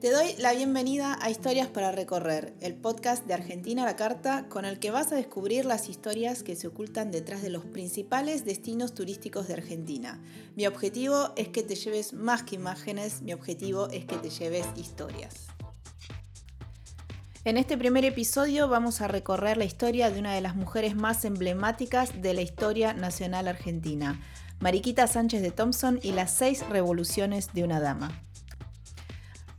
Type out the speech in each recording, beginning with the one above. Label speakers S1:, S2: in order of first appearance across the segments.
S1: Te doy la bienvenida a Historias para Recorrer, el podcast de Argentina a la Carta con el que vas a descubrir las historias que se ocultan detrás de los principales destinos turísticos de Argentina. Mi objetivo es que te lleves más que imágenes, mi objetivo es que te lleves historias. En este primer episodio vamos a recorrer la historia de una de las mujeres más emblemáticas de la historia nacional argentina, Mariquita Sánchez de Thompson y las seis revoluciones de una dama.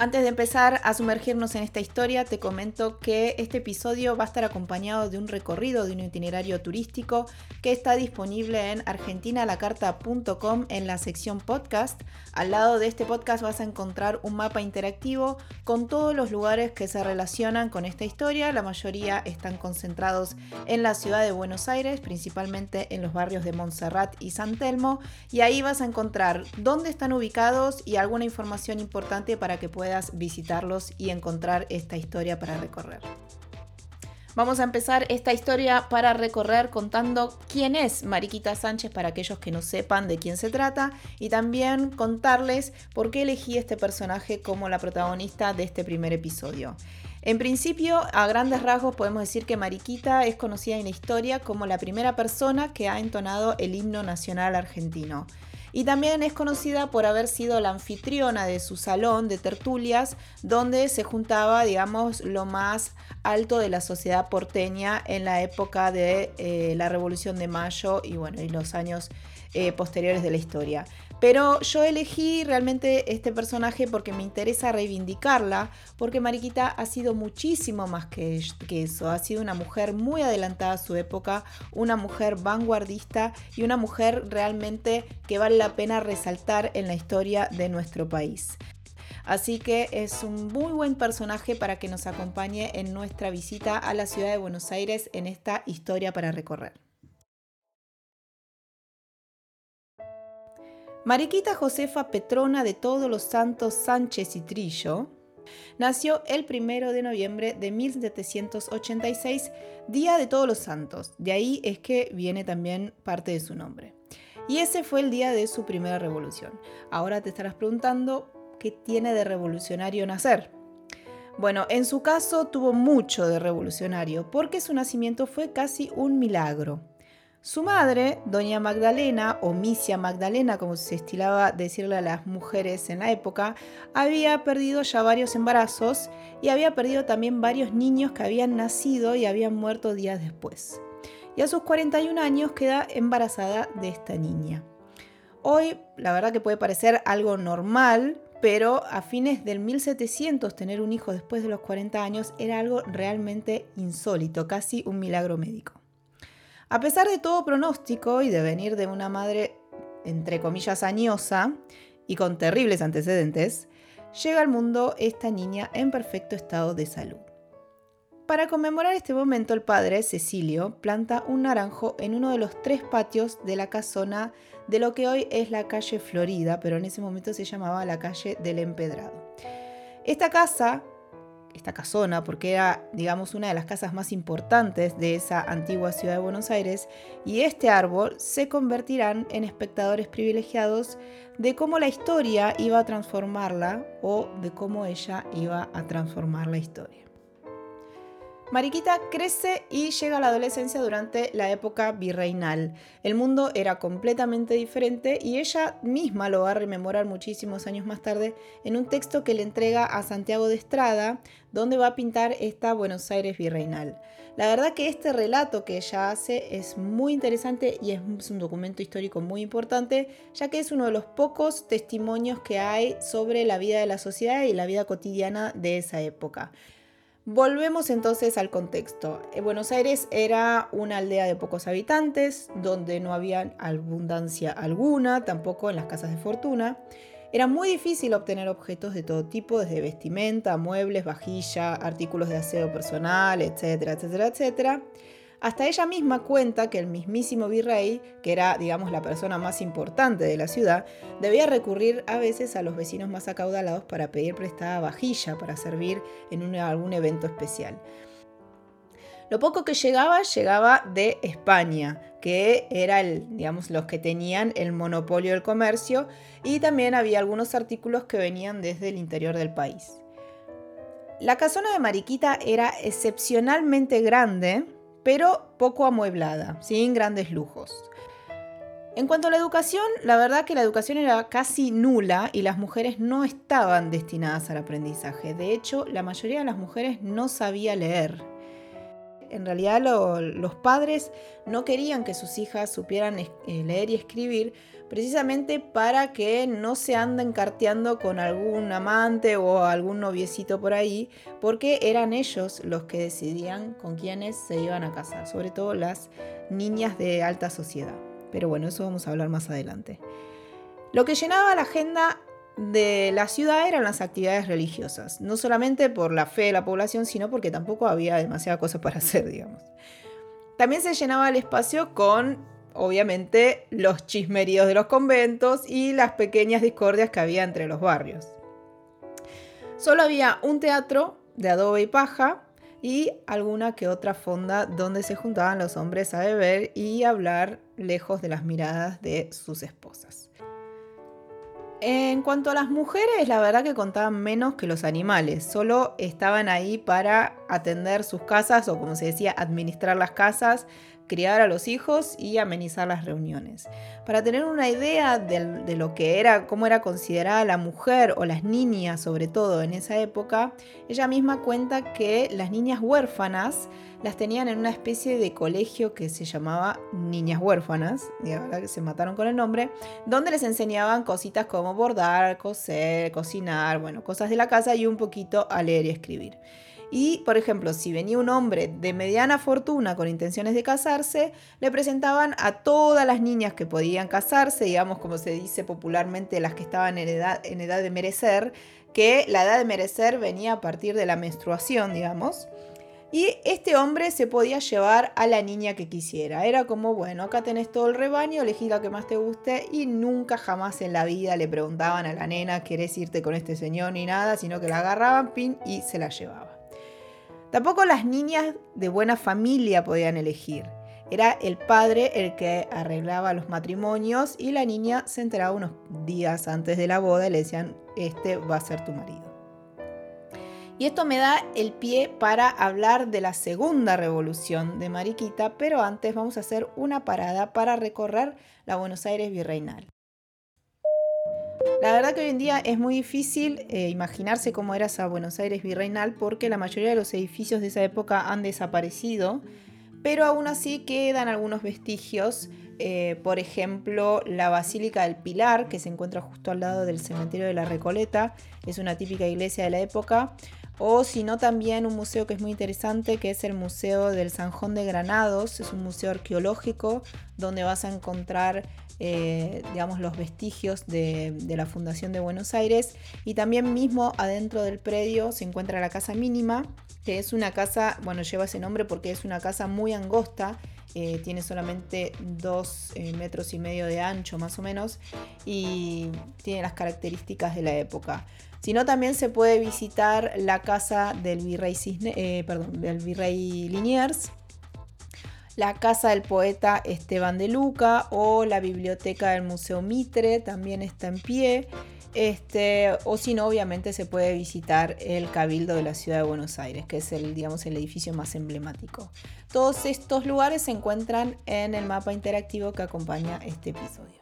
S1: Antes de empezar a sumergirnos en esta historia, te comento que este episodio va a estar acompañado de un recorrido de un itinerario turístico que está disponible en argentinalacarta.com en la sección podcast. Al lado de este podcast vas a encontrar un mapa interactivo con todos los lugares que se relacionan con esta historia. La mayoría están concentrados en la ciudad de Buenos Aires, principalmente en los barrios de Montserrat y San Telmo. Y ahí vas a encontrar dónde están ubicados y alguna información importante para que puedas visitarlos y encontrar esta historia para recorrer. Vamos a empezar esta historia para recorrer contando quién es Mariquita Sánchez para aquellos que no sepan de quién se trata y también contarles por qué elegí este personaje como la protagonista de este primer episodio. En principio, a grandes rasgos podemos decir que Mariquita es conocida en la historia como la primera persona que ha entonado el himno nacional argentino y también es conocida por haber sido la anfitriona de su salón de tertulias donde se juntaba, digamos, lo más alto de la sociedad porteña en la época de eh, la Revolución de Mayo y bueno, los años eh, posteriores de la historia. Pero yo elegí realmente este personaje porque me interesa reivindicarla, porque Mariquita ha sido muchísimo más que, eso. Ha sido una mujer muy adelantada a su época, una mujer vanguardista y una mujer realmente que vale la pena resaltar en la historia de nuestro país. Así que es un muy buen personaje para que nos acompañe en nuestra visita a la ciudad de Buenos Aires en esta historia para recorrer. Mariquita Josefa Petrona de Todos los Santos Sánchez y Trillo nació el 1 de noviembre de 1786, Día de Todos los Santos. De ahí es que viene también parte de su nombre. Y ese fue el día de su primera revolución. Ahora te estarás preguntando, ¿qué tiene de revolucionario nacer? Bueno, en su caso tuvo mucho de revolucionario, porque su nacimiento fue casi un milagro. Su madre, doña Magdalena, o Misia Magdalena, como se estilaba decirle a las mujeres en la época, había perdido ya varios embarazos y había perdido también varios niños que habían nacido y habían muerto días después. Y a sus 41 años queda embarazada de esta niña. Hoy, la verdad que puede parecer algo normal, pero a fines del 1700 tener un hijo después de los 40 años era algo realmente insólito, casi un milagro médico. A pesar de todo pronóstico y de venir de una madre, entre comillas, añosa y con terribles antecedentes, llega al mundo esta niña en perfecto estado de salud. Para conmemorar este momento, el padre, Cecilio, planta un naranjo en uno de los tres patios de la casona de lo que hoy es la calle Florida, pero en ese momento se llamaba la calle del Empedrado. Esta casa esta casona, porque era, digamos, una de las casas más importantes de esa antigua ciudad de Buenos Aires, y este árbol se convertirán en espectadores privilegiados de cómo la historia iba a transformarla o de cómo ella iba a transformar la historia. Mariquita crece y llega a la adolescencia durante la época virreinal. El mundo era completamente diferente y ella misma lo va a rememorar muchísimos años más tarde en un texto que le entrega a Santiago de Estrada, donde va a pintar esta Buenos Aires virreinal. La verdad que este relato que ella hace es muy interesante y es un documento histórico muy importante, ya que es uno de los pocos testimonios que hay sobre la vida de la sociedad y la vida cotidiana de esa época. Volvemos entonces al contexto. Eh, Buenos Aires era una aldea de pocos habitantes, donde no había abundancia alguna, tampoco en las casas de fortuna. Era muy difícil obtener objetos de todo tipo, desde vestimenta, muebles, vajilla, artículos de aseo personal, etcétera, etcétera, etcétera. Hasta ella misma cuenta que el mismísimo virrey, que era, digamos, la persona más importante de la ciudad, debía recurrir a veces a los vecinos más acaudalados para pedir prestada vajilla para servir en algún evento especial. Lo poco que llegaba llegaba de España, que era el, digamos, los que tenían el monopolio del comercio, y también había algunos artículos que venían desde el interior del país. La casona de Mariquita era excepcionalmente grande, pero poco amueblada, sin grandes lujos. En cuanto a la educación, la verdad que la educación era casi nula y las mujeres no estaban destinadas al aprendizaje. De hecho, la mayoría de las mujeres no sabía leer. En realidad los padres no querían que sus hijas supieran eh, leer y escribir precisamente para que no se anden carteando con algún amante o algún noviecito por ahí, porque eran ellos los que decidían con quiénes se iban a casar, sobre todo las niñas de alta sociedad. Pero bueno, eso vamos a hablar más adelante. Lo que llenaba la agenda de la ciudad eran las actividades religiosas, no solamente por la fe de la población, sino porque tampoco había demasiada cosa para hacer, digamos. También se llenaba el espacio con obviamente los chismeríos de los conventos y las pequeñas discordias que había entre los barrios. Solo había un teatro de adobe y paja y alguna que otra fonda donde se juntaban los hombres a beber y hablar lejos de las miradas de sus esposas. En cuanto a las mujeres, la verdad que contaban menos que los animales, solo estaban ahí para atender sus casas o como se decía, administrar las casas criar a los hijos y amenizar las reuniones. Para tener una idea de, lo que era, cómo era considerada la mujer o las niñas, sobre todo en esa época, ella misma cuenta que las niñas huérfanas las tenían en una especie de colegio que se llamaba Niñas Huérfanas, y ahora que se mataron con el nombre, donde les enseñaban cositas como bordar, coser, cocinar, bueno, cosas de la casa y un poquito a leer y escribir. Y, por ejemplo, si venía un hombre de mediana fortuna con intenciones de casarse, le presentaban a todas las niñas que podían casarse, digamos como se dice popularmente, las que estaban en edad, de merecer, que la edad de merecer venía a partir de la menstruación, digamos. Y este hombre se podía llevar a la niña que quisiera. Era como, bueno, acá tenés todo el rebaño, elegí la que más te guste y nunca jamás en la vida le preguntaban a la nena, ¿querés irte con este señor? ni nada, sino que la agarraban, pin, y se la llevaban. Tampoco las niñas de buena familia podían elegir. Era el padre el que arreglaba los matrimonios y la niña se enteraba unos días antes de la boda y le decían, este va a ser tu marido. Y esto me da el pie para hablar de la segunda revolución de Mariquita, pero antes vamos a hacer una parada para recorrer la Buenos Aires virreinal. La verdad que hoy en día es muy difícil eh, imaginarse cómo era esa Buenos Aires virreinal porque la mayoría de los edificios de esa época han desaparecido, pero aún así quedan algunos vestigios. Eh, por ejemplo, la Basílica del Pilar, que se encuentra justo al lado del cementerio de la Recoleta, es una típica iglesia de la época. O si no, también un museo que es muy interesante, que es el Museo del Sanjón de Granados. Es un museo arqueológico donde vas a encontrar eh, digamos, los vestigios de, la Fundación de Buenos Aires. Y también mismo adentro del predio se encuentra la Casa Mínima, que es una casa, bueno, lleva ese nombre porque es una casa muy angosta. Eh, tiene solamente dos eh, metros y medio de ancho más o menos y tiene las características de la época. Si no, también se puede visitar la casa del virrey, perdón, del virrey Liniers, la casa del poeta Esteban de Luca o la biblioteca del Museo Mitre también está en pie. Este, o si no, obviamente se puede visitar el Cabildo de la Ciudad de Buenos Aires, que es el, digamos, el edificio más emblemático. Todos estos lugares se encuentran en el mapa interactivo que acompaña este episodio.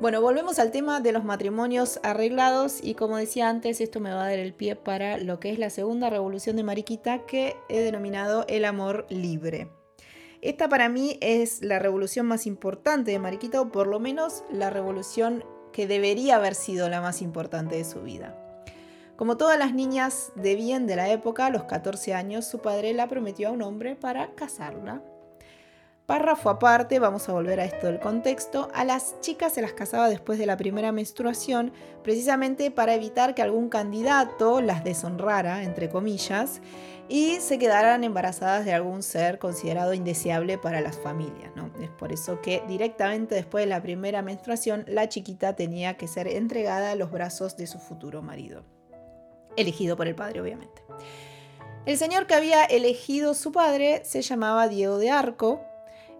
S1: Bueno, volvemos al tema de los matrimonios arreglados y como decía antes, esto me va a dar el pie para lo que es la segunda revolución de Mariquita que he denominado el amor libre. Esta para mí es la revolución más importante de Mariquita o por lo menos la revolución que debería haber sido la más importante de su vida. Como todas las niñas de bien de la época, a los 14 años su padre la prometió a un hombre para casarla. Párrafo aparte, vamos a volver a esto del contexto, a las chicas se las casaba después de la primera menstruación precisamente para evitar que algún candidato las deshonrara, entre comillas, y se quedaran embarazadas de algún ser considerado indeseable para las familias. ¿no? Es por eso que directamente después de la primera menstruación la chiquita tenía que ser entregada a los brazos de su futuro marido, elegido por el padre obviamente. El señor que había elegido su padre se llamaba Diego de Arco,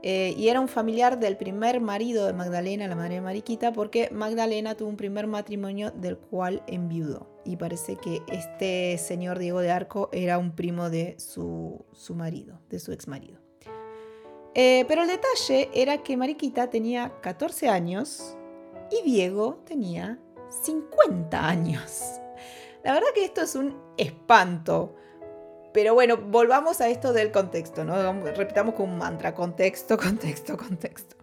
S1: eh, y era un familiar del primer marido de Magdalena, la madre de Mariquita, porque Magdalena tuvo un primer matrimonio del cual enviudó. y parece que este señor Diego de Arco era un primo de su, su marido, de su ex marido. Eh, pero el detalle era que Mariquita tenía 14 años y Diego tenía 50 años. La verdad que esto es un espanto. Pero bueno, volvamos a esto del contexto, ¿no? Repitamos con un mantra, contexto, contexto, contexto.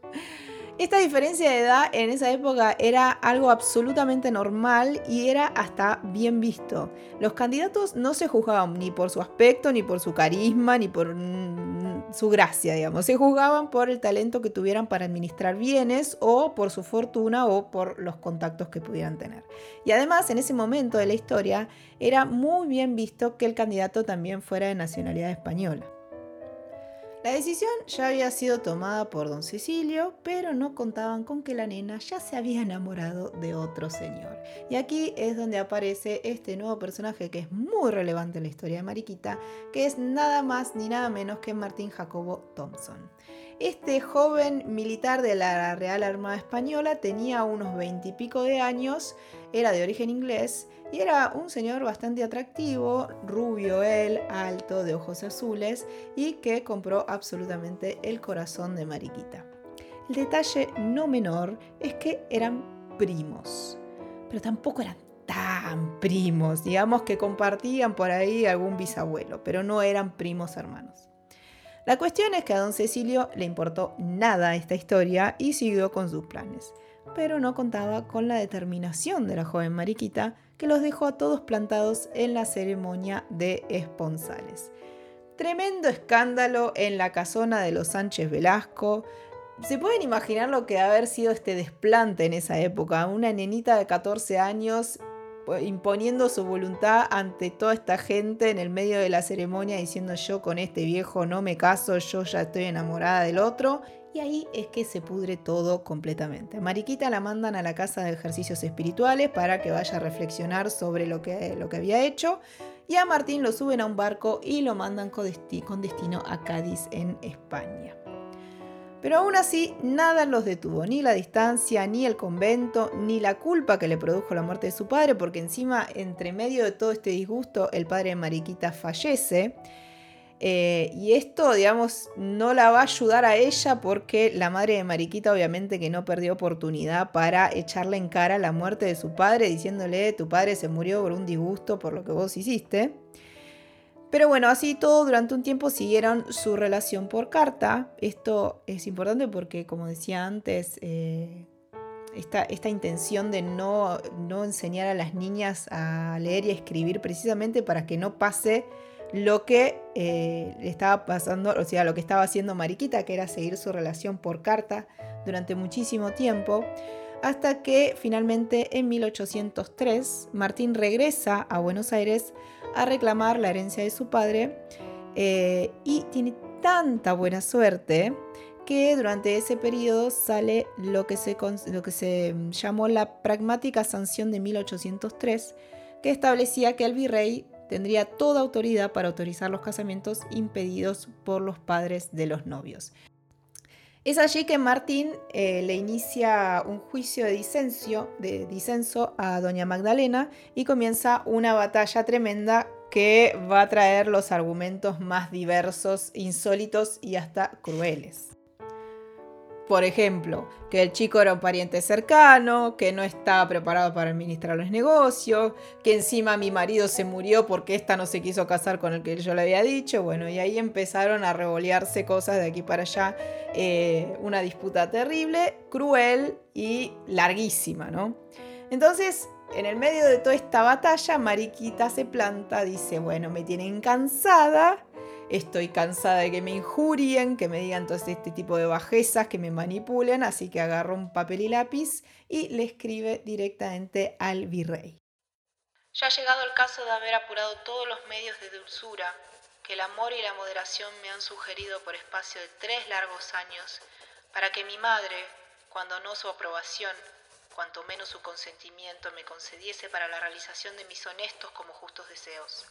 S1: Esta diferencia de edad en esa época era algo absolutamente normal y era hasta bien visto. Los candidatos no se juzgaban ni por su aspecto, ni por su carisma, ni por mm, su gracia, digamos. Se juzgaban por el talento que tuvieran para administrar bienes o por su fortuna o por los contactos que pudieran tener. Y además, en ese momento de la historia, era muy bien visto que el candidato también fuera de nacionalidad española. La decisión ya había sido tomada por don Cecilio, pero no contaban con que la nena ya se había enamorado de otro señor. Y aquí es donde aparece este nuevo personaje que es muy relevante en la historia de Mariquita, que es nada más ni nada menos que Martín Jacobo Thompson. Este joven militar de la Real Armada Española tenía unos veintipico de años, era de origen inglés y era un señor bastante atractivo, rubio él, alto, de ojos azules y que compró absolutamente el corazón de Mariquita. El detalle no menor es que eran primos, pero tampoco eran tan primos, digamos que compartían por ahí algún bisabuelo, pero no eran primos hermanos. La cuestión es que a don Cecilio le importó nada esta historia y siguió con sus planes, pero no contaba con la determinación de la joven Mariquita que los dejó a todos plantados en la ceremonia de esponsales. Tremendo escándalo en la casona de los Sánchez Velasco. ¿Se pueden imaginar lo que haber sido este desplante en esa época? Una nenita de 14 años imponiendo su voluntad ante toda esta gente en el medio de la ceremonia diciendo yo con este viejo no me caso, yo ya estoy enamorada del otro. Y ahí es que se pudre todo completamente. Mariquita la mandan a la casa de ejercicios espirituales para que vaya a reflexionar sobre lo que, lo que había hecho. Y a Martín lo suben a un barco y lo mandan con destino a Cádiz en España. Pero aún así, nada los detuvo, ni la distancia, ni el convento, ni la culpa que le produjo la muerte de su padre, porque encima, entre medio de todo este disgusto, el padre de Mariquita fallece. Eh, y esto, digamos, no la va a ayudar a ella porque la madre de Mariquita obviamente que no perdió oportunidad para echarle en cara la muerte de su padre, diciéndole, tu padre se murió por un disgusto por lo que vos hiciste. Pero bueno, así todo durante un tiempo siguieron su relación por carta. Esto es importante porque, como decía antes, eh, esta, intención de no, no enseñar a las niñas a leer y a escribir precisamente para que no pase lo que eh, estaba pasando, o sea, lo que estaba haciendo Mariquita, que era seguir su relación por carta durante muchísimo tiempo, hasta que finalmente en 1803 Martín regresa a Buenos Aires a reclamar la herencia de su padre eh, y tiene tanta buena suerte que durante ese periodo sale lo que, se, lo que se llamó la pragmática sanción de 1803, que establecía que el virrey tendría toda autoridad para autorizar los casamientos impedidos por los padres de los novios. Es allí que Martín eh, le inicia un juicio de disenso, de disenso a doña Magdalena y comienza una batalla tremenda que va a traer los argumentos más diversos, insólitos y hasta crueles. Por ejemplo, que el chico era un pariente cercano, que no estaba preparado para administrar los negocios, que encima mi marido se murió porque ésta no se quiso casar con el que yo le había dicho. Bueno, y ahí empezaron a revolearse cosas de aquí para allá. Eh, una disputa terrible, cruel y larguísima, ¿no? Entonces, en el medio de toda esta batalla, Mariquita se planta, dice, bueno, me tienen cansada estoy cansada de que me injurien, que me digan todo este tipo de bajezas, que me manipulen, así que agarro un papel y lápiz y le escribe directamente al virrey.
S2: Ya ha llegado el caso de haber apurado todos los medios de dulzura que el amor y la moderación me han sugerido por espacio de tres largos años, para que mi madre, cuando no su aprobación, cuanto menos su consentimiento me concediese para la realización de mis honestos como justos deseos.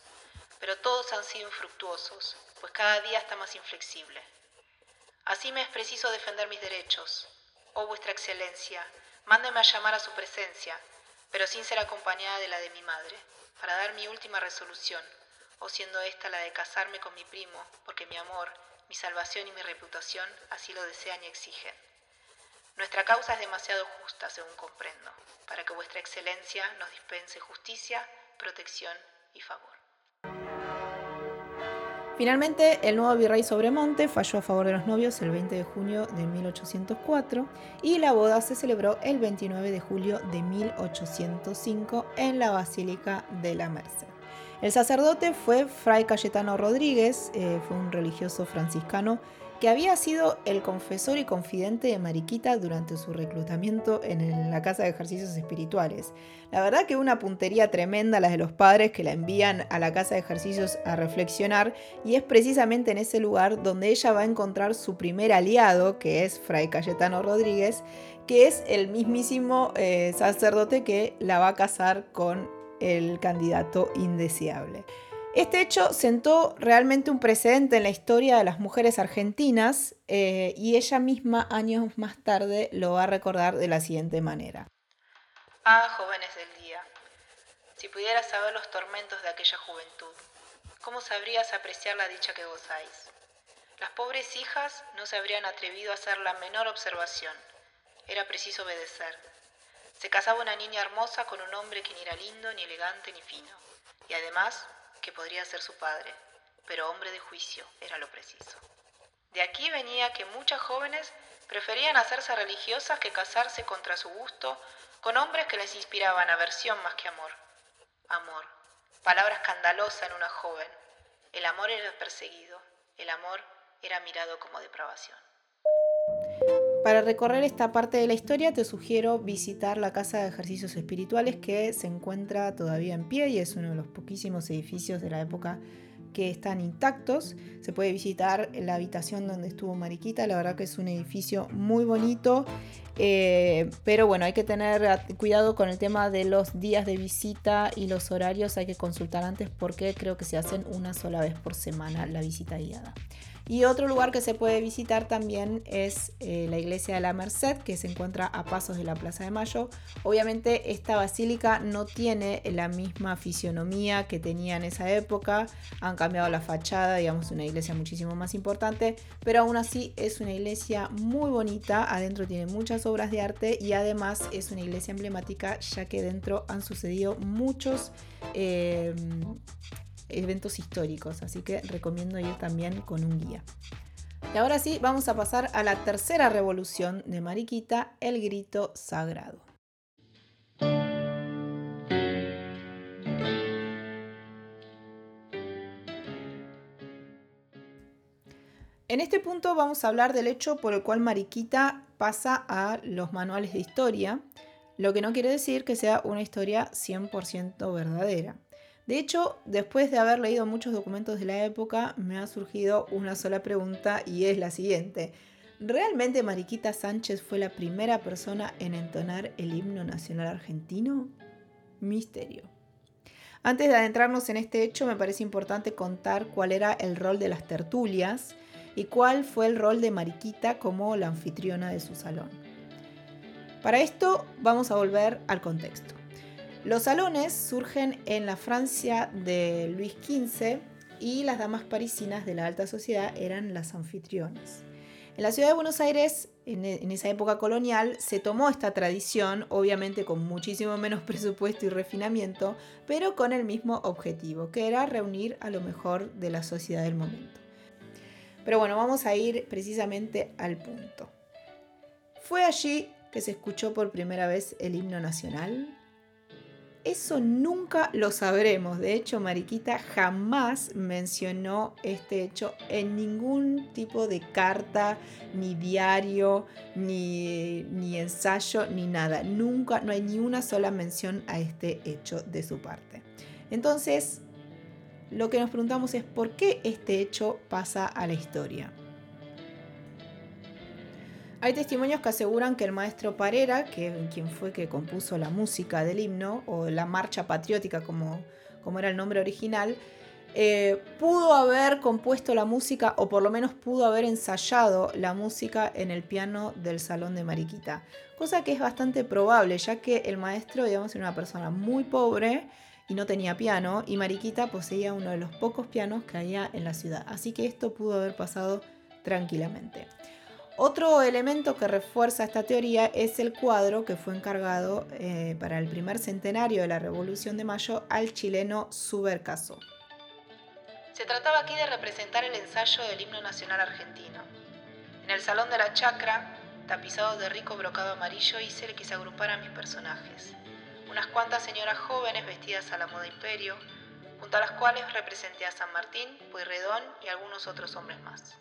S2: Pero todos han sido infructuosos, pues cada día está más inflexible. Así me es preciso defender mis derechos. Oh vuestra excelencia, mándeme a llamar a su presencia, pero sin ser acompañada de la de mi madre, para dar mi última resolución, o siendo esta la de casarme con mi primo, porque mi amor, mi salvación y mi reputación así lo desean y exigen. Nuestra causa es demasiado justa, según comprendo, para que vuestra excelencia nos dispense justicia, protección y favor.
S1: Finalmente, el nuevo virrey Sobremonte falló a favor de los novios el 20 de junio de 1804 y la boda se celebró el 29 de julio de 1805 en la Basílica de la Merced. El sacerdote fue Fray Cayetano Rodríguez, eh, fue un religioso franciscano que había sido el confesor y confidente de Mariquita durante su reclutamiento en la Casa de Ejercicios Espirituales. La verdad que una puntería tremenda la de los padres que la envían a la Casa de Ejercicios a reflexionar y es precisamente en ese lugar donde ella va a encontrar su primer aliado, que es Fray Cayetano Rodríguez, que es el mismísimo eh, sacerdote que la va a casar con el candidato indeseable. Este hecho sentó realmente un precedente en la historia de las mujeres argentinas eh, y ella misma años más tarde lo va a recordar de la siguiente manera.
S2: Ah, jóvenes del día, si pudieras saber los tormentos de aquella juventud, ¿cómo sabrías apreciar la dicha que gozáis? Las pobres hijas no se habrían atrevido a hacer la menor observación. Era preciso obedecer. Se casaba una niña hermosa con un hombre que ni era lindo, ni elegante, ni fino. Y además que podría ser su padre, pero hombre de juicio era lo preciso. De aquí venía que muchas jóvenes preferían hacerse religiosas que casarse contra su gusto con hombres que les inspiraban aversión más que amor. Amor, palabra escandalosa en una joven. El amor era perseguido, el amor era mirado como depravación.
S1: Para recorrer esta parte de la historia te sugiero visitar la Casa de Ejercicios Espirituales que se encuentra todavía en pie y es uno de los poquísimos edificios de la época que están intactos. Se puede visitar la habitación donde estuvo Mariquita, la verdad que es un edificio muy bonito, eh, pero bueno, hay que tener cuidado con el tema de los días de visita y los horarios, hay que consultar antes porque creo que se hacen una sola vez por semana la visita guiada. Y otro lugar que se puede visitar también es eh, la iglesia de la Merced, que se encuentra a pasos de la Plaza de Mayo. Obviamente esta basílica no tiene la misma fisionomía que tenía en esa época, han cambiado la fachada, digamos, una iglesia muchísimo más importante, pero aún así es una iglesia muy bonita, adentro tiene muchas obras de arte y además es una iglesia emblemática ya que dentro han sucedido muchos... Eh, eventos históricos, así que recomiendo ir también con un guía. Y ahora sí, vamos a pasar a la tercera revolución de Mariquita, el grito sagrado. En este punto vamos a hablar del hecho por el cual Mariquita pasa a los manuales de historia, lo que no quiere decir que sea una historia 100% verdadera. De hecho, después de haber leído muchos documentos de la época, me ha surgido una sola pregunta y es la siguiente. ¿Realmente Mariquita Sánchez fue la primera persona en entonar el himno nacional argentino? Misterio. Antes de adentrarnos en este hecho, me parece importante contar cuál era el rol de las tertulias y cuál fue el rol de Mariquita como la anfitriona de su salón. Para esto vamos a volver al contexto. Los salones surgen en la Francia de Luis XV y las damas parisinas de la alta sociedad eran las anfitrionas. En la ciudad de Buenos Aires, en, e, esa época colonial, se tomó esta tradición, obviamente con muchísimo menos presupuesto y refinamiento, pero con el mismo objetivo, que era reunir a lo mejor de la sociedad del momento. Pero bueno, vamos a ir precisamente al punto. Fue allí que se escuchó por primera vez el himno nacional, eso nunca lo sabremos. De hecho, Mariquita jamás mencionó este hecho en ningún tipo de carta, ni diario, ni, ni ensayo, ni nada. Nunca, no hay ni una sola mención a este hecho de su parte. Entonces, lo que nos preguntamos es por qué este hecho pasa a la historia. Hay testimonios que aseguran que el maestro Parera, que quien fue que compuso la música del himno, o la marcha patriótica como, era el nombre original, eh, pudo haber compuesto la música o por lo menos pudo haber ensayado la música en el piano del salón de Mariquita. Cosa que es bastante probable, ya que el maestro, digamos, era una persona muy pobre y no tenía piano y Mariquita poseía uno de los pocos pianos que había en la ciudad. Así que esto pudo haber pasado tranquilamente. Otro elemento que refuerza esta teoría es el cuadro que fue encargado eh, para el primer centenario de la Revolución de Mayo al chileno Subercaso.
S2: Se trataba aquí de representar el ensayo del himno nacional argentino. En el salón de la chacra, tapizado de rico brocado amarillo, hice el que se agrupara mis personajes. Unas cuantas señoras jóvenes vestidas a la moda imperio, junto a las cuales representé a San Martín, Pueyrredón y algunos otros hombres más.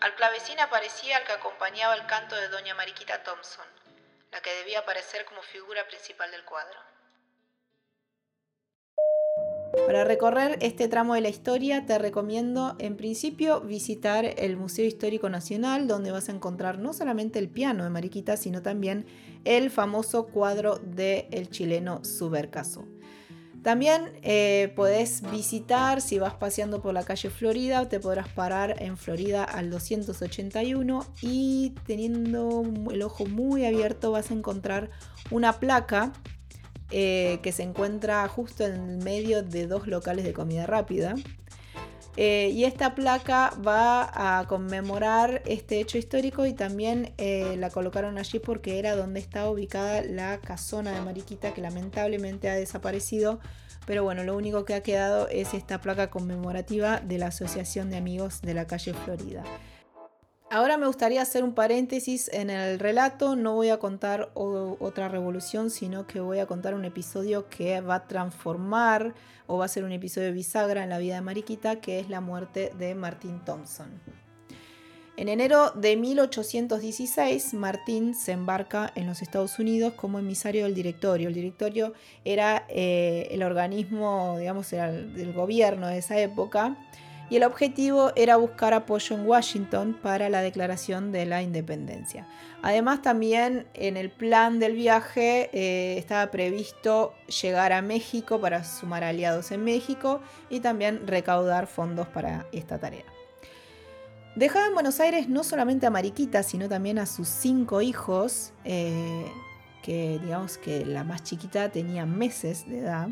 S2: Al clavecín aparecía el que acompañaba el canto de doña Mariquita Thompson, la que debía aparecer como figura principal del cuadro.
S1: Para recorrer este tramo de la historia te recomiendo en principio visitar el Museo Histórico Nacional donde vas a encontrar no solamente el piano de Mariquita sino también el famoso cuadro del el chileno Subercaso. También eh, podés visitar, si vas paseando por la calle Florida, te podrás parar en Florida al 281 y teniendo el ojo muy abierto vas a encontrar una placa eh, que se encuentra justo en medio de dos locales de comida rápida. Eh, y esta placa va a conmemorar este hecho histórico y también eh, la colocaron allí porque era donde estaba ubicada la casona de Mariquita que lamentablemente ha desaparecido. Pero bueno, lo único que ha quedado es esta placa conmemorativa de la Asociación de Amigos de la calle Florida. Ahora me gustaría hacer un paréntesis en el relato. No voy a contar otra revolución, sino que voy a contar un episodio que va a transformar o va a ser un episodio bisagra en la vida de Mariquita, que es la muerte de Martín Thompson. En enero de 1816, Martín se embarca en los Estados Unidos como emisario del directorio. El directorio era eh, el organismo, digamos, del gobierno de esa época y el objetivo era buscar apoyo en Washington para la declaración de la independencia. Además también en el plan del viaje eh, estaba previsto llegar a México para sumar aliados en México y también recaudar fondos para esta tarea. Dejaba en Buenos Aires no solamente a Mariquita, sino también a sus cinco hijos, eh, que digamos que la más chiquita tenía meses de edad.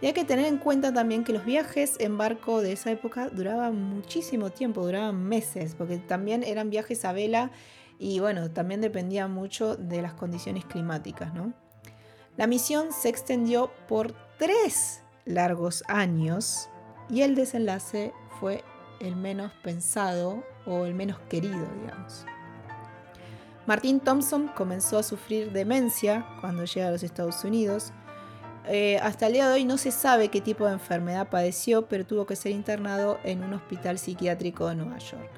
S1: Y hay que tener en cuenta también que los viajes en barco de esa época duraban muchísimo tiempo, duraban meses, porque también eran viajes a vela y bueno, también dependía mucho de las condiciones climáticas, ¿no? La misión se extendió por tres largos años y el desenlace fue el menos pensado o el menos querido, digamos. Martin Thompson comenzó a sufrir demencia cuando llega a los Estados Unidos eh, hasta el día de hoy no se sabe qué tipo de enfermedad padeció, pero tuvo que ser internado en un hospital psiquiátrico de Nueva York.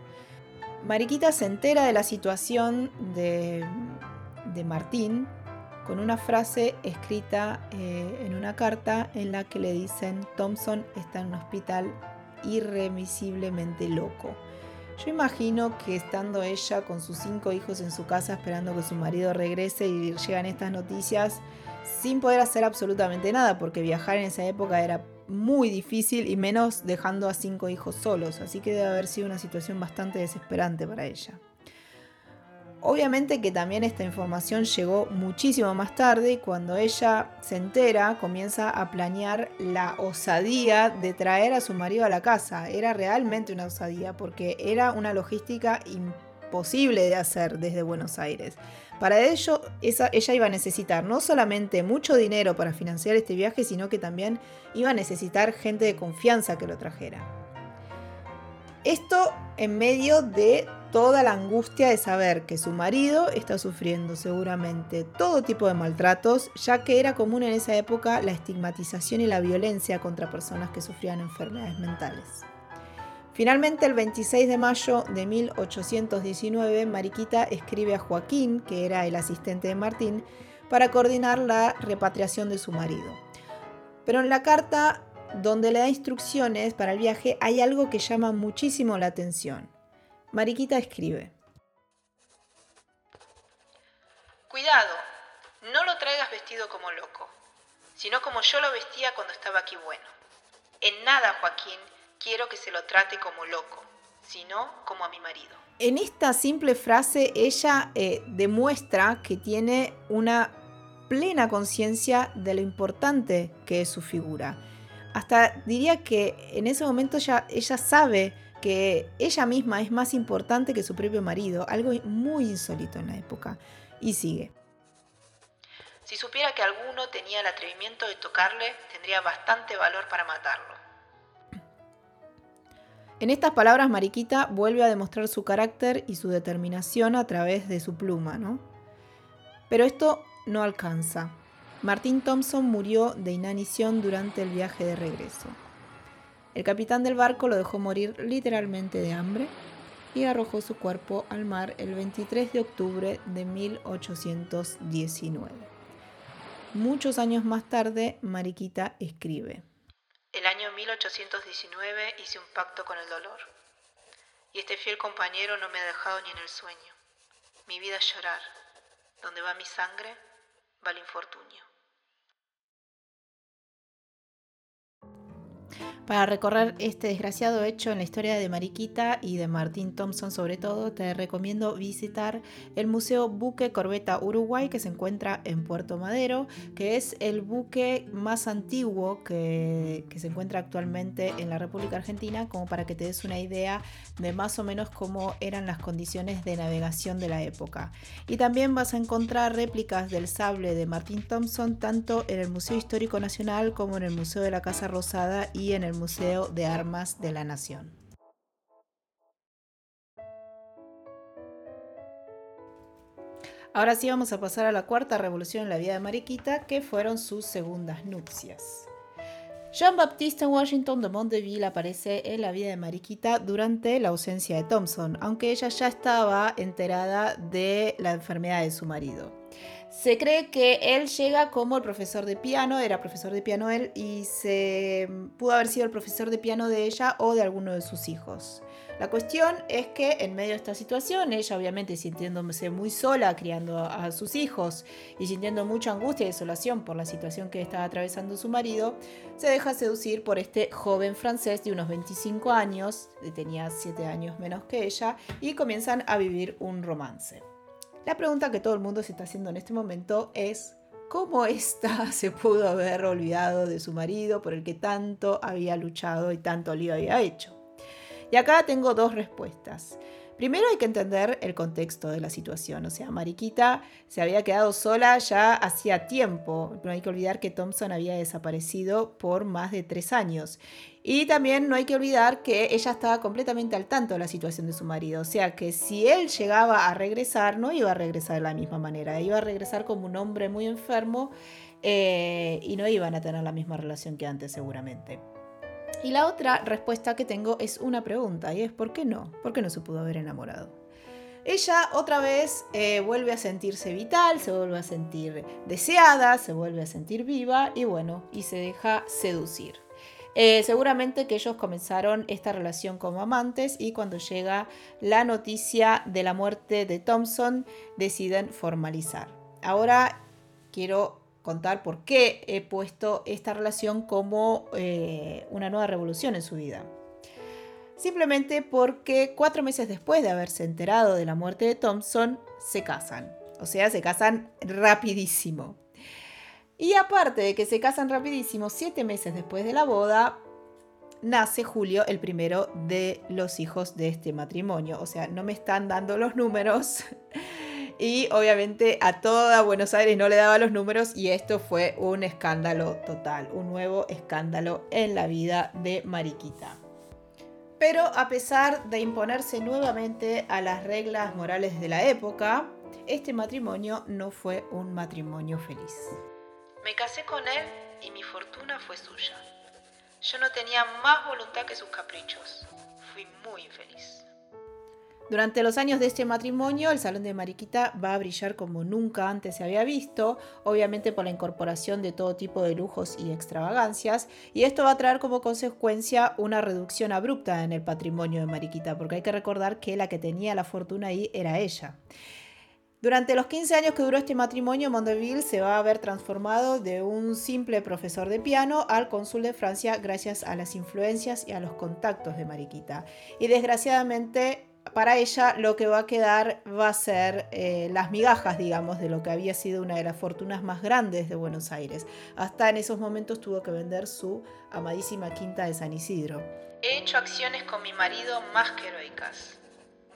S1: Mariquita se entera de la situación de, Martín con una frase escrita eh, en una carta en la que le dicen Thompson está en un hospital irremisiblemente loco. Yo imagino que estando ella con sus cinco hijos en su casa esperando que su marido regrese y llegan estas noticias, sin poder hacer absolutamente nada, porque viajar en esa época era muy difícil y menos dejando a cinco hijos solos, así que debe haber sido una situación bastante desesperante para ella. Obviamente que también esta información llegó muchísimo más tarde y cuando ella se entera comienza a planear la osadía de traer a su marido a la casa. Era realmente una osadía porque era una logística imposible de hacer desde Buenos Aires. Para ello, ella iba a necesitar no solamente mucho dinero para financiar este viaje, sino que también iba a necesitar gente de confianza que lo trajera. Esto en medio de toda la angustia de saber que su marido está sufriendo seguramente todo tipo de maltratos, ya que era común en esa época la estigmatización y la violencia contra personas que sufrían enfermedades mentales. Finalmente, el 26 de mayo de 1819, Mariquita escribe a Joaquín, que era el asistente de Martín, para coordinar la repatriación de su marido. Pero en la carta donde le da instrucciones para el viaje hay algo que llama muchísimo la atención. Mariquita escribe.
S2: Cuidado, no lo traigas vestido como loco, sino como yo lo vestía cuando estaba aquí bueno. En nada, Joaquín, quiero que se lo trate como loco, sino como a mi marido.
S1: En esta simple frase ella eh, demuestra que tiene una plena conciencia de lo importante que es su figura. Hasta diría que en ese momento ya, ella sabe que ella misma es más importante que su propio marido, algo muy insólito en la época. Y sigue.
S2: Si supiera que alguno tenía el atrevimiento de tocarle, tendría bastante valor para matarlo.
S1: En estas palabras, Mariquita vuelve a demostrar su carácter y su determinación a través de su pluma, ¿no? Pero esto no alcanza. Martin Thompson murió de inanición durante el viaje de regreso. El capitán del barco lo dejó morir literalmente de hambre y arrojó su cuerpo al mar el 23 de octubre de 1819. Muchos años más tarde, Mariquita escribe.
S2: El año 1819 hice un pacto con el dolor y este fiel compañero no me ha dejado ni en el sueño. Mi vida es llorar. Donde va mi sangre, va el infortunio.
S1: Para recorrer este desgraciado hecho en la historia de Mariquita y de Martín Thompson sobre todo, te recomiendo visitar el Museo Buque Corbeta Uruguay que se encuentra en Puerto Madero, que es el buque más antiguo que, que se encuentra actualmente en la República Argentina, como para que te des una idea de más o menos cómo eran las condiciones de navegación de la época. Y también vas a encontrar réplicas del sable de Martín Thompson tanto en el Museo Histórico Nacional como en el Museo de la Casa Rosada y en el Museo de Armas de la Nación. Ahora sí vamos a pasar a la cuarta revolución en la vida de Mariquita, que fueron sus segundas nupcias. Jean-Baptiste Washington de Monteville aparece en la vida de Mariquita durante la ausencia de Thompson, aunque ella ya estaba enterada de la enfermedad de su marido. Se cree que él llega como el profesor de piano, era profesor de piano él, y se pudo haber sido el profesor de piano de ella o de alguno de sus hijos. La cuestión es que en medio de esta situación, ella obviamente sintiéndose muy sola criando a sus hijos y sintiendo mucha angustia y desolación por la situación que estaba atravesando su marido, se deja seducir por este joven francés de unos 25 años, tenía 7 años menos que ella, y comienzan a vivir un romance. La pregunta que todo el mundo se está haciendo en este momento es, ¿cómo ésta se pudo haber olvidado de su marido por el que tanto había luchado y tanto lío había hecho? Y acá tengo dos respuestas. Primero hay que entender el contexto de la situación, o sea, Mariquita se había quedado sola ya hacía tiempo, no hay que olvidar que Thompson había desaparecido por más de tres años. Y también no hay que olvidar que ella estaba completamente al tanto de la situación de su marido, o sea que si él llegaba a regresar, no iba a regresar de la misma manera, iba a regresar como un hombre muy enfermo eh, y no iban a tener la misma relación que antes seguramente. Y la otra respuesta que tengo es una pregunta, y es ¿por qué no? ¿Por qué no se pudo haber enamorado? Ella otra vez eh, vuelve a sentirse vital, se vuelve a sentir deseada, se vuelve a sentir viva y bueno, y se deja seducir. Eh, seguramente que ellos comenzaron esta relación como amantes y cuando llega la noticia de la muerte de Thompson deciden formalizar. Ahora quiero contar por qué he puesto esta relación como eh, una nueva revolución en su vida. Simplemente porque cuatro meses después de haberse enterado de la muerte de Thompson, se casan. O sea, se casan rapidísimo. Y aparte de que se casan rapidísimo, siete meses después de la boda, nace Julio, el primero de los hijos de este matrimonio. O sea, no me están dando los números, y obviamente a toda Buenos Aires no le daba los números y esto fue un escándalo total, un nuevo escándalo en la vida de Mariquita. Pero a pesar de imponerse nuevamente a las reglas morales de la época, este matrimonio no fue un matrimonio feliz.
S2: Me casé con él y mi fortuna fue suya. Yo no tenía más voluntad que sus caprichos. Fui muy infeliz.
S1: Durante los años de este matrimonio, el Salón de Mariquita va a brillar como nunca antes se había visto, obviamente por la incorporación de todo tipo de lujos y extravagancias, y esto va a traer como consecuencia una reducción abrupta en el patrimonio de Mariquita, porque hay que recordar que la que tenía la fortuna ahí era ella. Durante los 15 años que duró este matrimonio, Mondeville se va a ver transformado de un simple profesor de piano al cónsul de Francia gracias a las influencias y a los contactos de Mariquita. Y desgraciadamente para ella lo que va a quedar va a ser eh, las migajas, digamos, de lo que había sido una de las fortunas más grandes de Buenos Aires. Hasta en esos momentos tuvo que vender su amadísima quinta de San Isidro.
S2: He hecho acciones con mi marido más que heroicas.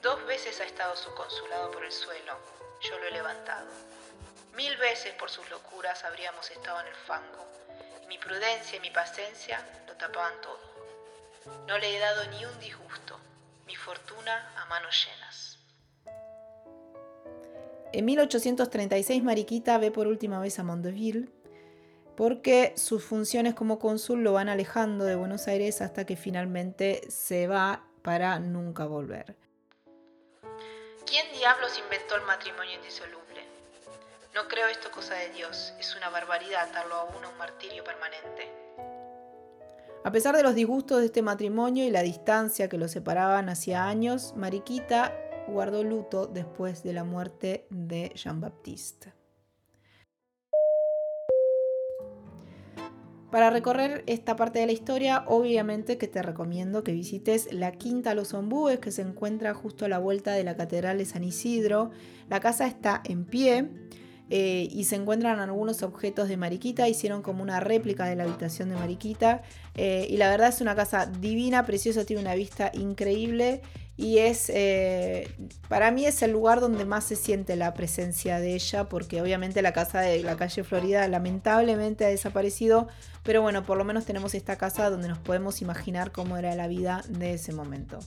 S2: Dos veces ha estado su consulado por el suelo. Yo lo he levantado. Mil veces por sus locuras habríamos estado en el fango. mi prudencia y mi paciencia lo tapaban todo. No le he dado ni un disgusto mi fortuna a manos llenas.
S1: En 1836 Mariquita ve por última vez a Mondeville porque sus funciones como cónsul lo van alejando de Buenos Aires hasta que finalmente se va para nunca volver.
S2: ¿Quién diablos inventó el matrimonio indisoluble? No creo esto cosa de Dios, es una barbaridad atarlo a uno un martirio permanente.
S1: A pesar de los disgustos de este matrimonio y la distancia que los separaban hacía años, Mariquita guardó luto después de la muerte de Jean-Baptiste. Para recorrer esta parte de la historia, obviamente que te recomiendo que visites la Quinta Los Ombúes, que se encuentra justo a la vuelta de la Catedral de San Isidro. La casa está en pie eh, y se encuentran algunos objetos de Mariquita, hicieron como una réplica de la habitación de Mariquita. Eh, y la verdad es una casa divina, preciosa, tiene una vista increíble. Y es, eh, para mí es el lugar donde más se siente la presencia de ella, porque obviamente la casa de la calle Florida lamentablemente ha desaparecido, pero bueno, por lo menos tenemos esta casa donde nos podemos imaginar cómo era la vida de ese momento.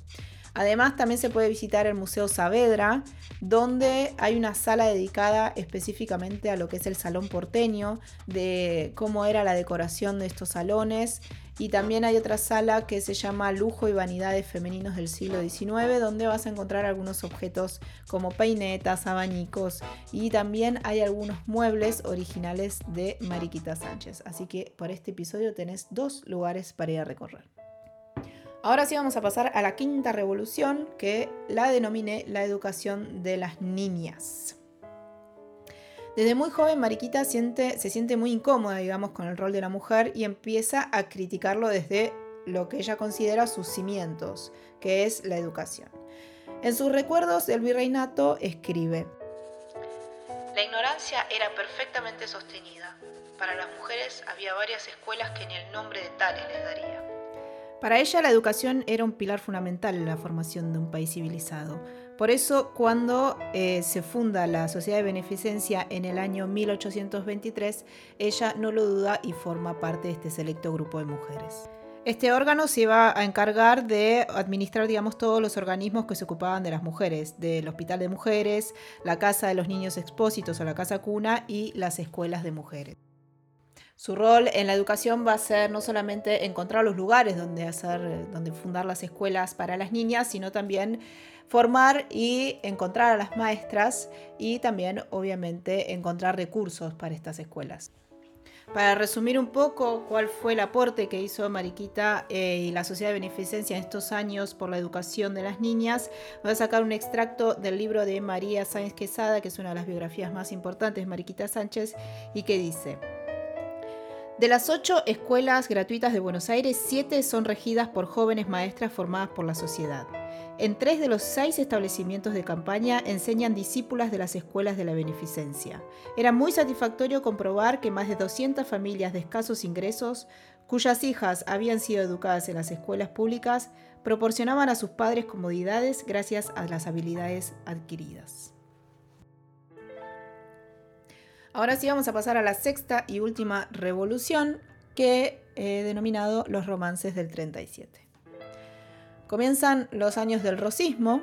S1: Además, también se puede visitar el Museo Saavedra, donde hay una sala dedicada específicamente a lo que es el salón porteño, de cómo era la decoración de estos salones. Y también hay otra sala que se llama Lujo y Vanidades Femeninos del siglo XIX, donde vas a encontrar algunos objetos como peinetas, abanicos y también hay algunos muebles originales de Mariquita Sánchez. Así que por este episodio tenés dos lugares para ir a recorrer. Ahora sí vamos a pasar a la quinta revolución que la denominé la educación de las niñas. Desde muy joven Mariquita se siente muy incómoda, digamos, con el rol de la mujer y empieza a criticarlo desde lo que ella considera sus cimientos, que es la educación. En sus recuerdos del virreinato escribe,
S2: La ignorancia era perfectamente sostenida. Para las mujeres había varias escuelas que ni el nombre de tales les daría.
S1: Para ella la educación era un pilar fundamental en la formación de un país civilizado. Por eso, cuando eh, se funda la Sociedad de Beneficencia en el año 1823, ella no lo duda y forma parte de este selecto grupo de mujeres. Este órgano se iba a encargar de administrar, digamos, todos los organismos que se ocupaban de las mujeres, del Hospital de Mujeres, la Casa de los Niños Expósitos o la Casa Cuna y las escuelas de mujeres. Su rol en la educación va a ser no solamente encontrar los lugares donde, hacer, donde fundar las escuelas para las niñas, sino también formar y encontrar a las maestras y también, obviamente, encontrar recursos para estas escuelas. Para resumir un poco cuál fue el aporte que hizo Mariquita eh, y la Sociedad de Beneficencia en estos años por la educación de las niñas, voy a sacar un extracto del libro de María Sáenz Quesada, que es una de las biografías más importantes de Mariquita Sánchez, y que dice, de las ocho escuelas gratuitas de Buenos Aires, siete son regidas por jóvenes maestras formadas por la sociedad. En tres de los seis establecimientos de campaña enseñan discípulas de las escuelas de la beneficencia. Era muy satisfactorio comprobar que más de 200 familias de escasos ingresos, cuyas hijas habían sido educadas en las escuelas públicas, proporcionaban a sus padres comodidades gracias a las habilidades adquiridas. Ahora sí vamos a pasar a la sexta y última revolución que he denominado los romances del 37. Comienzan los años del rosismo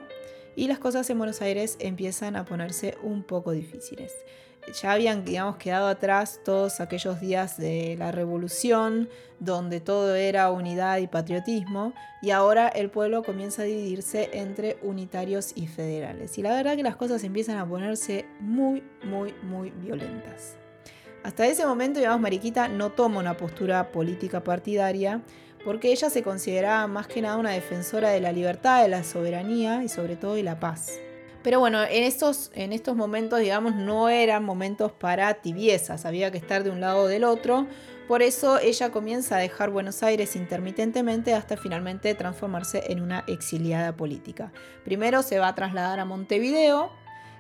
S1: y las cosas en Buenos Aires empiezan a ponerse un poco difíciles ya habían, digamos, quedado atrás todos aquellos días de la revolución, donde todo era unidad y patriotismo, y ahora el pueblo comienza a dividirse entre unitarios y federales. Y la verdad que las cosas empiezan a ponerse muy, muy, muy violentas. Hasta ese momento, digamos, Mariquita no toma una postura política partidaria, porque ella se consideraba más que nada una defensora de la libertad, de la soberanía y sobre todo de la paz. Pero bueno, en estos, en estos momentos, digamos, no eran momentos para tibiezas, había que estar de un lado o del otro. Por eso ella comienza a dejar Buenos Aires intermitentemente hasta finalmente transformarse en una exiliada política. Primero se va a trasladar a Montevideo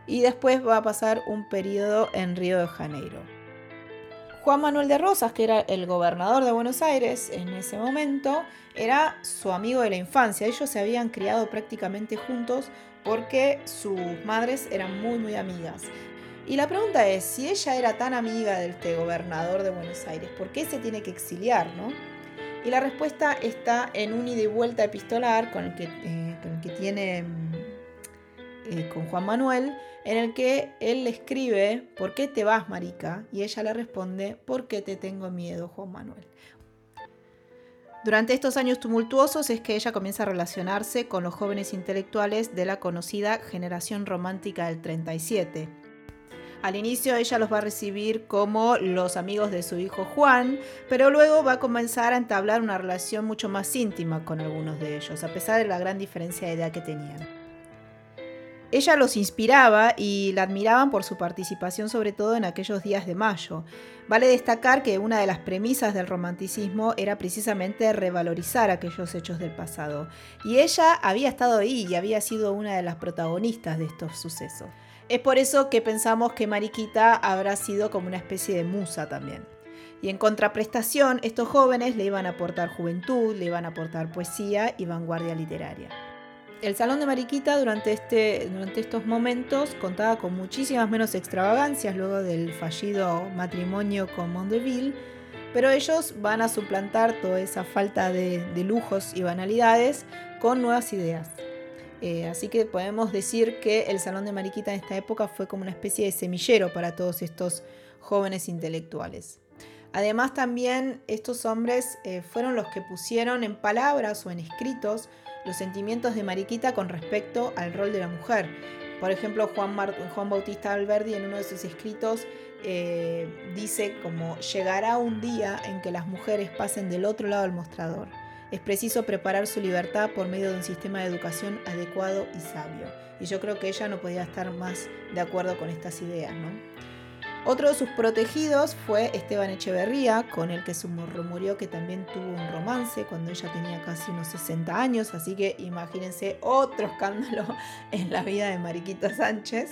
S1: y después va a pasar un periodo en Río de Janeiro. Juan Manuel de Rosas, que era el gobernador de Buenos Aires en ese momento, era su amigo de la infancia. Ellos se habían criado prácticamente juntos porque sus madres eran muy muy amigas. Y la pregunta es, si ella era tan amiga del este gobernador de Buenos Aires, ¿por qué se tiene que exiliar, no? Y la respuesta está en un ida y vuelta epistolar con el que, eh, que tiene mm, eh, con Juan Manuel, en el que él le escribe, ¿por qué te vas, marica? Y ella le responde, ¿por qué te tengo miedo, Juan Manuel? Durante estos años tumultuosos es que ella comienza a relacionarse con los jóvenes intelectuales de la conocida generación romántica del 37. Al inicio ella los va a recibir como los amigos de su hijo Juan, pero luego va a comenzar a entablar una relación mucho más íntima con algunos de ellos, a pesar de la gran diferencia de edad que tenían. Ella los inspiraba y la admiraban por su participación sobre todo en aquellos días de mayo. Vale destacar que una de las premisas del romanticismo era precisamente revalorizar aquellos hechos del pasado. Y ella había estado ahí y había sido una de las protagonistas de estos sucesos. Es por eso que pensamos que Mariquita habrá sido como una especie de musa también. Y en contraprestación, estos jóvenes le iban a aportar juventud, le iban a aportar poesía y vanguardia literaria. El Salón de Mariquita durante, este, durante estos momentos contaba con muchísimas menos extravagancias luego del fallido matrimonio con Mondeville, pero ellos van a suplantar toda esa falta de, lujos y banalidades con nuevas ideas. Eh, así que podemos decir que el Salón de Mariquita en esta época fue como una especie de semillero para todos estos jóvenes intelectuales. Además también estos hombres eh, fueron los que pusieron en palabras o en escritos los sentimientos de Mariquita con respecto al rol de la mujer. Por ejemplo, Juan, Juan Bautista Alberdi en uno de sus escritos eh, dice como llegará un día en que las mujeres pasen del otro lado del mostrador. Es preciso preparar su libertad por medio de un sistema de educación adecuado y sabio. Y yo creo que ella no podía estar más de acuerdo con estas ideas, ¿no? Otro de sus protegidos fue Esteban Echeverría, con el que se murió que también tuvo un romance cuando ella tenía casi unos 60 años, así que imagínense otro escándalo en la vida de Mariquita Sánchez.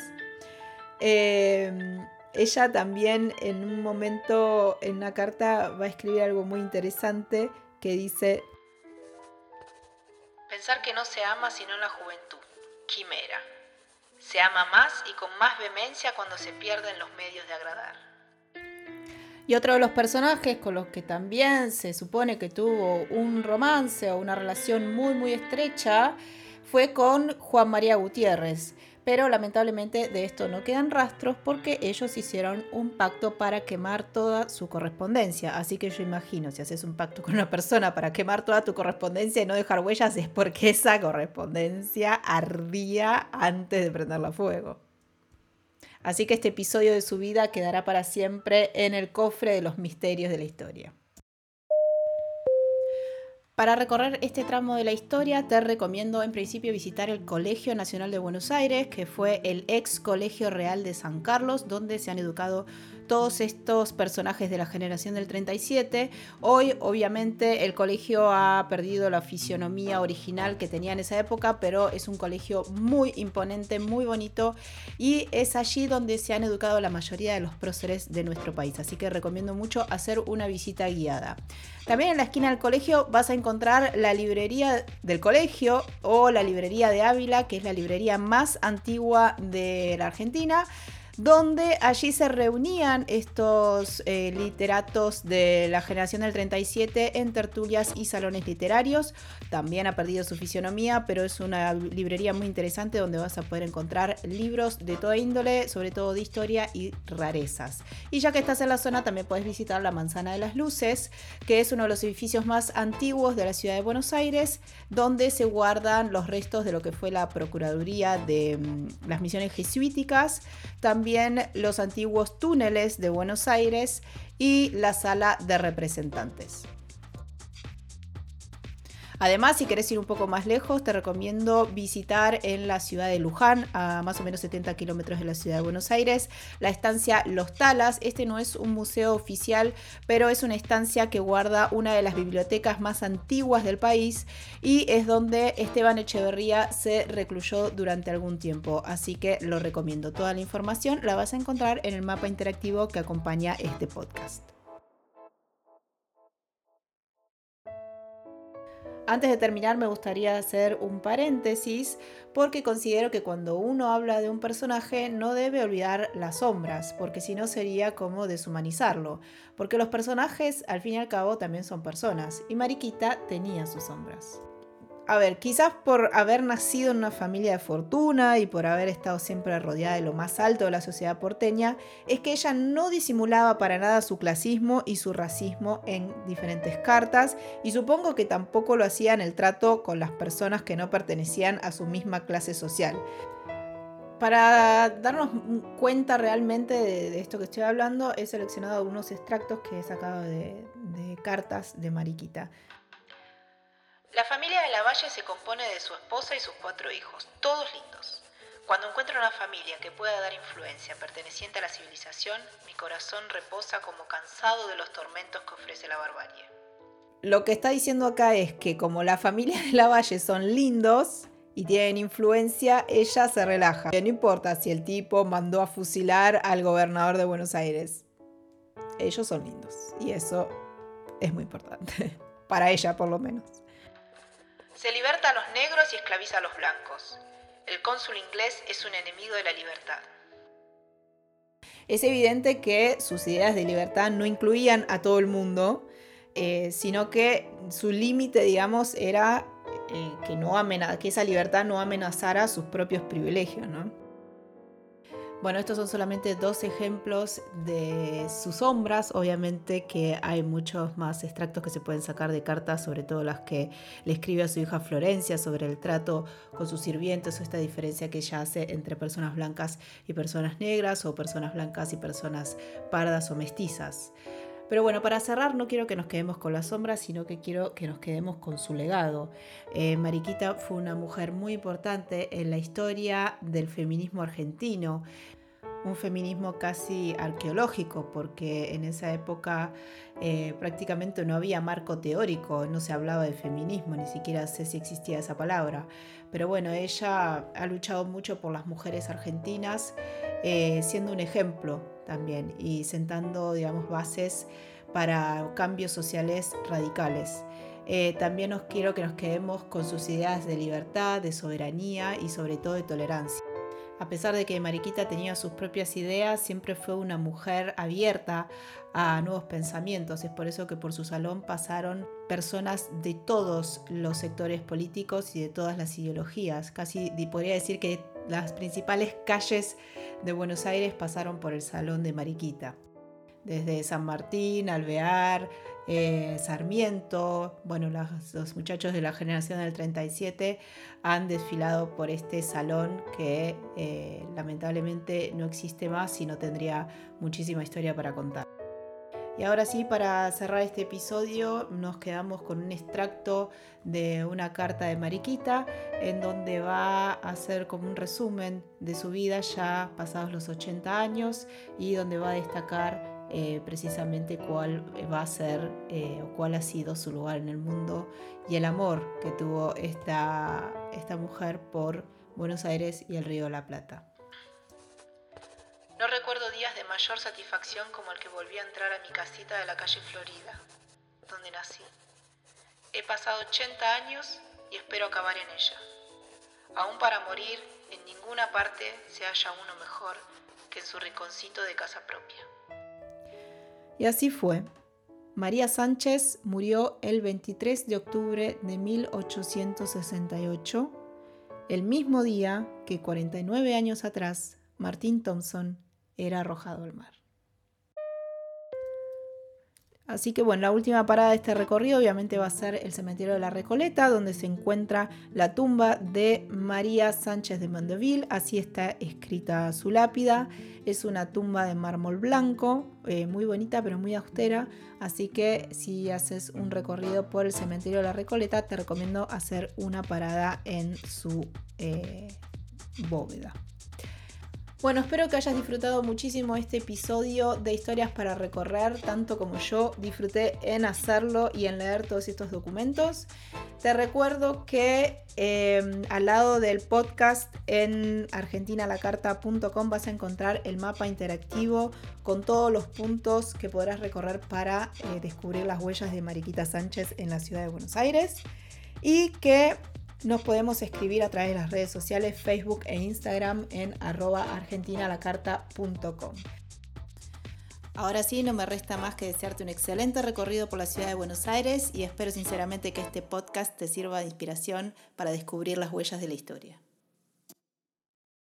S1: Em, ella también en un momento en una carta va a escribir algo muy interesante que dice,
S2: Pensar que no se ama sino la juventud, quimera. Se ama más y con más vehemencia cuando se pierden los medios de agradar.
S1: Y otro de los personajes con los que también se supone que tuvo un romance o una relación muy muy estrecha fue con Juan María Gutiérrez, pero lamentablemente de esto no quedan rastros porque ellos hicieron un pacto para quemar toda su correspondencia. Así que yo imagino, si haces un pacto con una persona para quemar toda tu correspondencia y no dejar huellas, es porque esa correspondencia ardía antes de prenderla a fuego. Así que este episodio de su vida quedará para siempre en el cofre de los misterios de la historia. Para recorrer este tramo de la historia te recomiendo en principio visitar el Colegio Nacional de Buenos Aires, que fue el ex Colegio Real de San Carlos, donde se han educado todos estos personajes de la generación del 37. Hoy obviamente el colegio ha perdido la fisionomía original que tenía en esa época, pero es un colegio muy imponente, muy bonito y es allí donde se han educado la mayoría de los próceres de nuestro país. Así que recomiendo mucho hacer una visita guiada. También en la esquina del colegio vas a encontrar la librería del colegio o la librería de Ávila, que es la librería más antigua de la Argentina donde allí se reunían estos eh, literatos de la generación del 37 en tertulias y salones literarios. También ha perdido su fisionomía, pero es una librería muy interesante donde vas a poder encontrar libros de toda índole, sobre todo de historia y rarezas. Y ya que estás en la zona, también puedes visitar la Manzana de las Luces, que es uno de los edificios más antiguos de la ciudad de Buenos Aires, donde se guardan los restos de lo que fue la Procuraduría de mm, las Misiones Jesuíticas. También los antiguos túneles de Buenos Aires y la sala de representantes. Además, si querés ir un poco más lejos, te recomiendo visitar en la ciudad de Luján, a más o menos 70 kilómetros de la ciudad de Buenos Aires, la estancia Los Talas. Este no es un museo oficial, pero es una estancia que guarda una de las bibliotecas más antiguas del país y es donde Esteban Echeverría se recluyó durante algún tiempo. Así que lo recomiendo. Toda la información la vas a encontrar en el mapa interactivo que acompaña este podcast. Antes de terminar me gustaría hacer un paréntesis porque considero que cuando uno habla de un personaje no debe olvidar las sombras, porque si no sería como deshumanizarlo, porque los personajes al fin y al cabo también son personas y Mariquita tenía sus sombras a ver, quizás por haber nacido en una familia de fortuna y por haber estado siempre rodeada de lo más alto de la sociedad porteña, es que ella no disimulaba para nada su clasismo y su racismo en diferentes cartas y supongo que tampoco lo hacía en el trato con las personas que no pertenecían a su misma clase social. Para darnos cuenta realmente de, esto que estoy hablando, he seleccionado algunos extractos que he sacado de, de cartas de Mariquita.
S2: La familia de Lavalle se compone de su esposa y sus cuatro hijos, todos lindos. Cuando encuentro una familia que pueda dar influencia perteneciente a la civilización, mi corazón reposa como cansado de los tormentos que ofrece la barbarie.
S1: Lo que está diciendo acá es que como la familia de Lavalle son lindos y tienen influencia, ella se relaja. no importa si el tipo mandó a fusilar al gobernador de Buenos Aires. Ellos son lindos y eso es muy importante. Para ella por lo menos.
S2: Se liberta a los negros y esclaviza a los blancos. El cónsul inglés es un enemigo de la libertad.
S1: Es evidente que sus ideas de libertad no incluían a todo el mundo, eh, sino que su límite, digamos, era eh, que, no que esa libertad no amenazara sus propios privilegios, ¿no? Bueno, estos son solamente dos ejemplos de sus sombras. Obviamente que hay muchos más extractos que se pueden sacar de cartas, sobre todo las que le escribe a su hija Florencia sobre el trato con sus sirvientes o esta diferencia que ella hace entre personas blancas y personas negras o personas blancas y personas pardas o mestizas. Pero bueno, para cerrar no quiero que nos quedemos con las sombras, sino que quiero que nos quedemos con su legado. Eh, Mariquita fue una mujer muy importante en la historia del feminismo argentino un feminismo casi arqueológico, porque en esa época eh, prácticamente no había marco teórico, no se hablaba de feminismo, ni siquiera sé si existía esa palabra. Pero bueno, ella ha luchado mucho por las mujeres argentinas, eh, siendo un ejemplo también y sentando, digamos, bases para cambios sociales radicales. Eh, también os quiero que nos quedemos con sus ideas de libertad, de soberanía y sobre todo de tolerancia. A pesar de que Mariquita tenía sus propias ideas, siempre fue una mujer abierta a nuevos pensamientos. Es por eso que por su salón pasaron personas de todos los sectores políticos y de todas las ideologías. Casi podría decir que las principales calles de Buenos Aires pasaron por el salón de Mariquita. Desde San Martín, Alvear, eh, Sarmiento, bueno, los muchachos de la generación del 37 han desfilado por este salón que eh, lamentablemente no existe más y no tendría muchísima historia para contar. Y ahora sí, para cerrar este episodio, nos quedamos con un extracto de una carta de Mariquita, en donde va a hacer como un resumen de su vida ya pasados los 80 años y donde va a destacar eh, precisamente cuál va a ser eh, o cuál ha sido su lugar en el mundo y el amor que tuvo esta, esta mujer por Buenos Aires y el Río de la Plata.
S2: Mayor satisfacción como el que volví a entrar a mi casita de la calle Florida, donde nací. He pasado 80 años y espero acabar en ella. Aún para morir, en ninguna parte se halla uno mejor que en su rinconcito de casa propia.
S1: Y así fue. María Sánchez murió el 23 de octubre de 1868, el mismo día que 49 años atrás Martín Thompson era arrojado al mar. Así que bueno, la última parada de este recorrido obviamente va a ser el cementerio de la Recoleta, donde se encuentra la tumba de María Sánchez de Mandeville. Así está escrita su lápida. Es una tumba de mármol blanco, eh, muy bonita pero muy austera. Así que si haces un recorrido por el cementerio de la Recoleta, te recomiendo hacer una parada en su eh, bóveda. Bueno, espero que hayas disfrutado muchísimo este episodio de Historias para Recorrer, tanto como yo disfruté en hacerlo y en leer todos estos documentos. Te recuerdo que em, al lado del podcast en argentinalacarta.com vas a encontrar el mapa interactivo con todos los puntos que podrás recorrer para eh, descubrir las huellas de Mariquita Sánchez en la ciudad de Buenos Aires. Y que nos podemos escribir a través de las redes sociales Facebook e Instagram en arroba argentinalacarta.com. Ahora sí, no me resta más que desearte un excelente recorrido por la ciudad de Buenos Aires y espero sinceramente que este podcast te sirva de inspiración para descubrir las huellas de la historia.